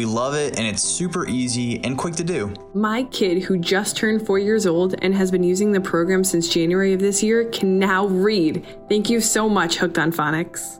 We love it, and it's super easy and quick to do. My kid, who just turned four years old and has been using the program since January of this year, can now read. Thank you so much, Hooked on Phonics.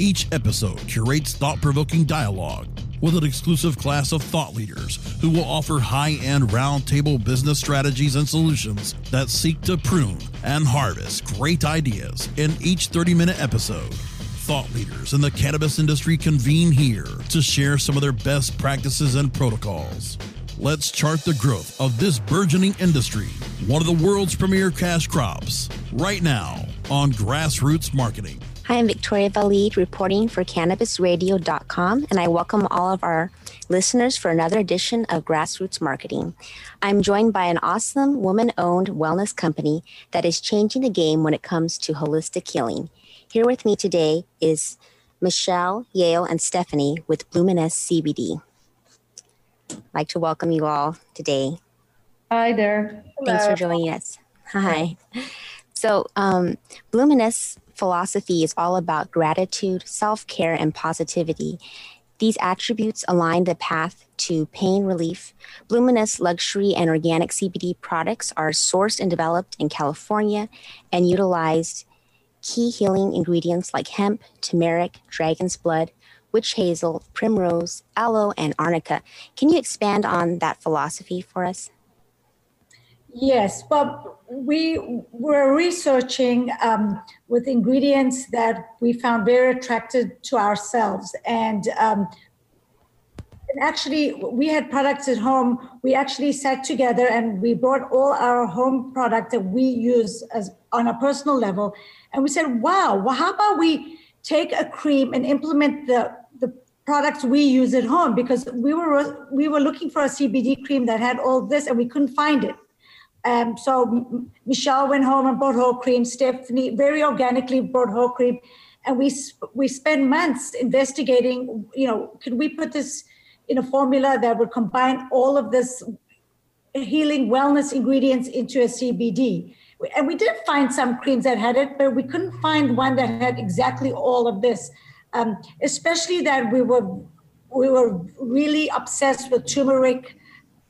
Each episode curates thought provoking dialogue with an exclusive class of thought leaders who will offer high end roundtable business strategies and solutions that seek to prune and harvest great ideas in each 30 minute episode. Thought leaders in the cannabis industry convene here to share some of their best practices and protocols. Let's chart the growth of this burgeoning industry, one of the world's premier cash crops, right now on Grassroots Marketing. Hi, I'm Victoria Valid reporting for CannabisRadio.com, and I welcome all of our listeners for another edition of Grassroots Marketing. I'm joined by an awesome woman owned wellness company that is changing the game when it comes to holistic healing. Here with me today is Michelle, Yale, and Stephanie with Bluminesce CBD. I'd like to welcome you all today. Hi there. Thanks for joining us. Hi. So, um, Bluminesce philosophy is all about gratitude, self care, and positivity. These attributes align the path to pain relief. Bluminesce luxury and organic CBD products are sourced and developed in California and utilized key healing ingredients like hemp, turmeric, dragon's blood, witch hazel, primrose, aloe, and arnica. Can you expand on that philosophy for us? Yes, well, we were researching um, with ingredients that we found very attractive to ourselves. And, um, and actually, we had products at home. We actually sat together and we brought all our home product that we use as on a personal level. And we said, wow, well, how about we take a cream and implement the, the products we use at home? Because we were, we were looking for a CBD cream that had all this and we couldn't find it Um, so Michelle went home and bought whole cream. Stephanie very organically bought whole cream, and we we spent months investigating. You know, could we put this in a formula that would combine all of this healing wellness ingredients into a CBD? And we did find some creams that had it, but we couldn't find one that had exactly all of this. Um, especially that we were we were really obsessed with turmeric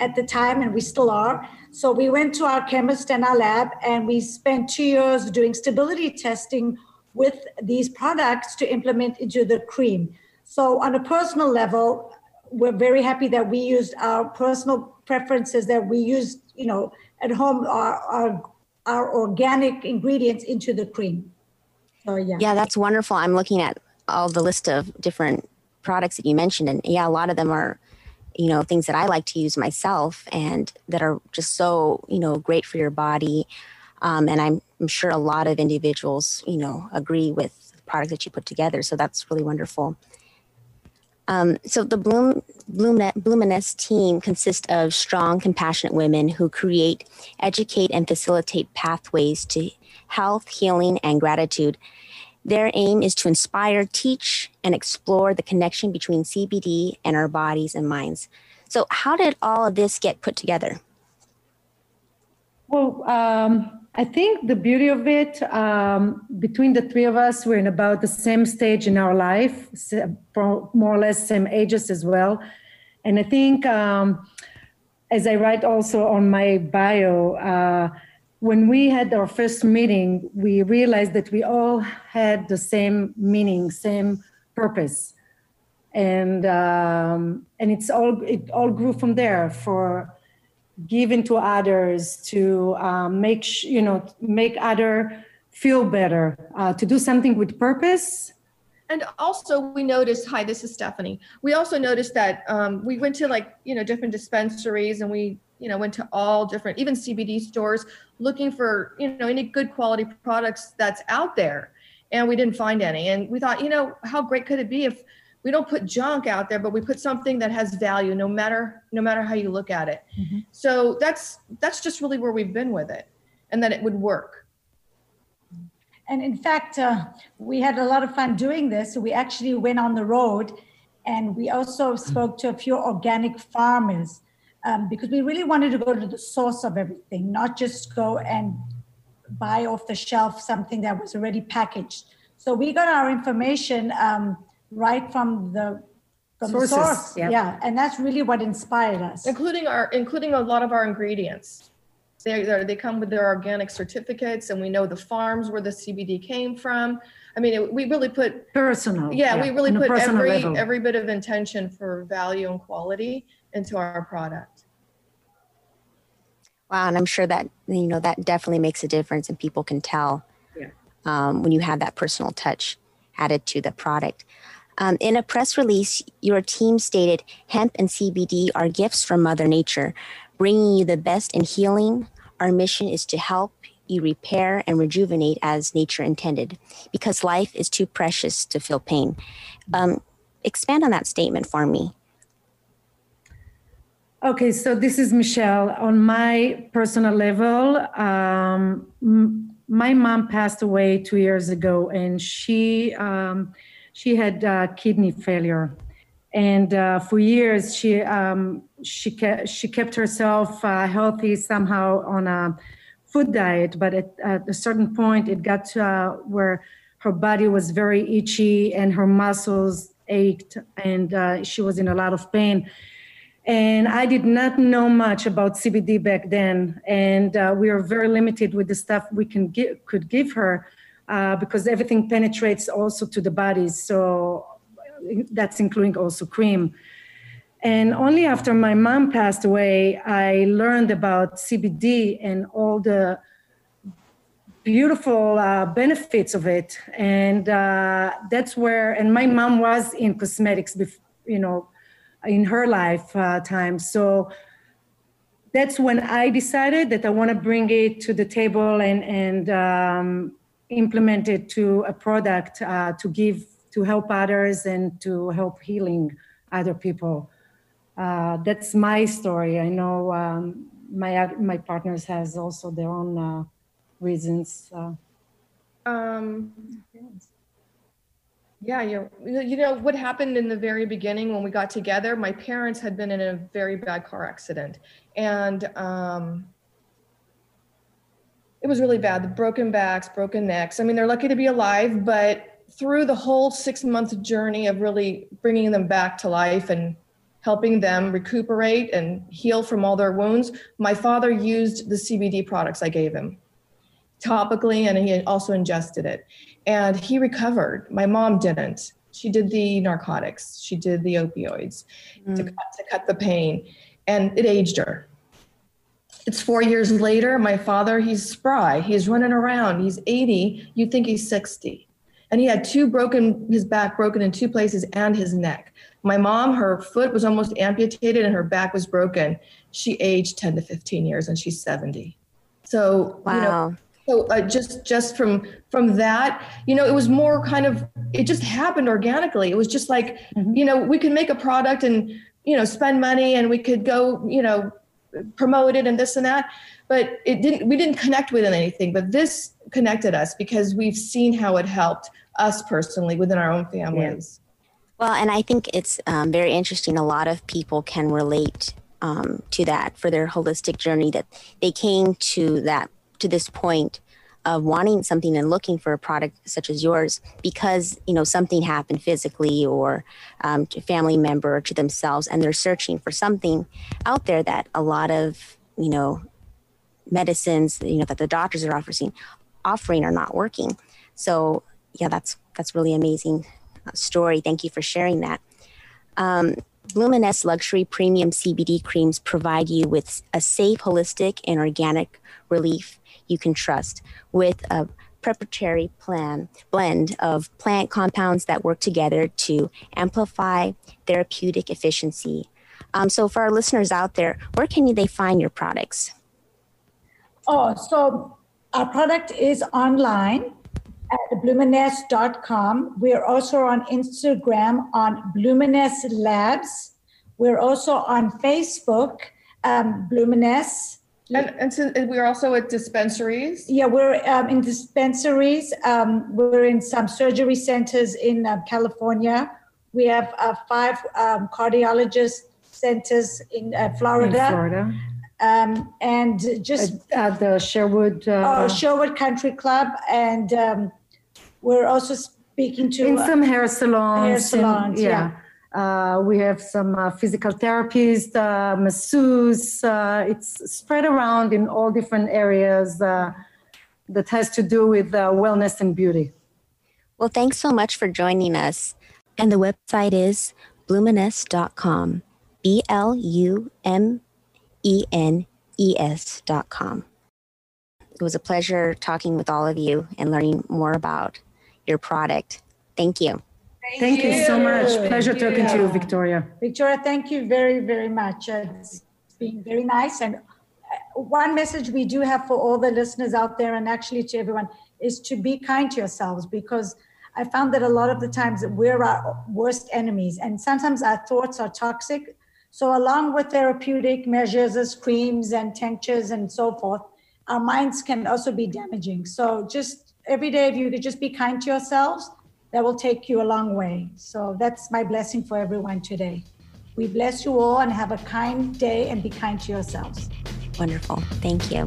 at the time, and we still are. So we went to our chemist and our lab, and we spent two years doing stability testing with these products to implement into the cream. So on a personal level, we're very happy that we used our personal preferences that we used, you know, at home our our, our organic ingredients into the cream. So yeah. Yeah, that's wonderful. I'm looking at all the list of different products that you mentioned, and yeah, a lot of them are, you know, things that I like to use myself, and that are just so you know great for your body. Um, and I'm, I'm sure a lot of individuals, you know, agree with the product that you put together. So that's really wonderful. Um, so the Bloom, Bloom, Bluminesce team consists of strong, compassionate women who create, educate, and facilitate pathways to health, healing, and gratitude. Their aim is to inspire, teach, and explore the connection between CBD and our bodies and minds. So, how did all of this get put together? Well, um, I think the beauty of it, um, between the three of us, we're in about the same stage in our life, more or less same ages as well. And I think, um, as I write also on my bio, uh, when we had our first meeting, we realized that we all had the same meaning, same purpose, and um, and it's all it all grew from there. For giving to others to um, make sh- you know make other feel better uh, to do something with purpose and also we noticed hi this is stephanie we also noticed that um, we went to like you know different dispensaries and we you know went to all different even cbd stores looking for you know any good quality products that's out there. And we didn't find any. And we thought you know how great could it be if we don't put junk out there but we put something that has value no matter no matter how you look at it. Mm-hmm. so that's that's just really where we've been with it and that it would work. And in fact uh, we had a lot of fun doing this. We actually went on the road and we also spoke to a few organic farmers um, because we really wanted to go to the source of everything not just go and buy off the shelf something that was already packaged so we got our information um, right from the from Sources, the source. Yep. Yeah, and that's really what inspired us, including our including a lot of our ingredients. They they come with their organic certificates, and we know the farms where the CBD came from. I mean, it, we really put personal. Yeah, yeah we really put every level. every bit of intention for value and quality into our product. Wow, and I'm sure that you know that definitely makes a difference, and people can tell yeah. um, when you have that personal touch added to the product. Um, in a press release, your team stated hemp and CBD are gifts from Mother Nature, bringing you the best in healing. Our mission is to help you repair and rejuvenate as nature intended, because life is too precious to feel pain. Um, expand on that statement for me. Okay, so this is Michelle. On my personal level, um, m- my mom passed away two years ago, and she um, she had uh, kidney failure, and uh, for years she um, she kept she kept herself uh, healthy somehow on a food diet. But at, at a certain point, it got to uh, where her body was very itchy and her muscles ached, and uh, she was in a lot of pain. And I did not know much about CBD back then, and uh, we were very limited with the stuff we can could give her uh, because everything penetrates also to the body. So that's including also cream. And only after my mom passed away, I learned about CBD and all the beautiful uh, benefits of it. And uh, that's where, and my mom was in cosmetics, you know, in her lifetime. Uh, so that's when I decided that I want to bring it to the table and, and um, implement it to a product uh, to give to help others and to help healing other people uh, that's my story i know um, my my partners has also their own uh, reasons. Uh. Um, yeah, you you know what happened in the very beginning when we got together. My parents had been in a very bad car accident, and um, it was really bad. The broken backs, broken necks. I mean, they're lucky to be alive, but through the whole six month journey of really bringing them back to life and helping them recuperate and heal from all their wounds, my father used the CBD products I gave him topically and he also ingested it. And he recovered. My mom didn't. She did the narcotics, she did the opioids mm. to, cut, to cut the pain, and it aged her. It's four years later. My father, he's spry. He's running around. He's 80. You think he's 60. And he had two broken, his back broken in two places and his neck. My mom, her foot was almost amputated and her back was broken. She aged 10 to 15 years and she's 70. So, wow. you know, so uh, just just from from that you know it was more kind of it just happened organically. It was just like mm-hmm. you know we could make a product and you know spend money and we could go you know promote it and this and that. But it didn't we didn't connect with anything but this connected us because we've seen how it helped us personally within our own families. Well and i think it's um, very interesting. A lot of people can relate um, to that for their holistic journey that they came to that to this point of wanting something and looking for a product such as yours because you know something happened physically or um, to family member or to themselves and they're searching for something out there that a lot of you know medicines you know that the doctors are offering offering are not working. So yeah that's that's really amazing uh, story. Thank you for sharing that. Um, Bluminesce luxury premium CBD creams provide you with a safe, holistic, and organic relief you can trust with a preparatory plan blend of plant compounds that work together to amplify therapeutic efficiency. Um, so, for our listeners out there, where can they find your products? Oh, so our product is online at bluminesce.com. We're also on Instagram on Bluminesce Labs. We're also on Facebook, um, Bluminesce and, and so we're also at dispensaries. Yeah, we're um, in dispensaries. Um, we're in some surgery centers in uh, California. We have uh, five um, cardiologist centers in uh, Florida. In Florida. Um, and just at, at the Sherwood. Uh, oh, Sherwood Country Club, and um, we're also speaking to in some hair salons. Hair salons, yeah. yeah. Uh, we have some uh, physical therapists, uh, masseuse. Uh, it's spread around in all different areas uh, that has to do with wellness and beauty. Well, thanks so much for joining us. And the website is bluminesce.com. B L U M E N E S.com. It was a pleasure talking with all of you and learning more about your product. Thank you. Thank, thank you. you. so much. Pleasure thank talking you. to you, Victoria. Victoria, thank you very, very much. Uh, it's been very nice. And uh, one message we do have for all the listeners out there, and actually to everyone, is to be kind to yourselves because I found that a lot of the times we're our worst enemies, and sometimes our thoughts are toxic. So, along with therapeutic measures as creams and tinctures and so forth, our minds can also be damaging. So, just every day, if you could just be kind to yourselves that will take you a long way. So that's my blessing for everyone today. We bless you all and have a kind day and be kind to yourselves. Wonderful. Thank you.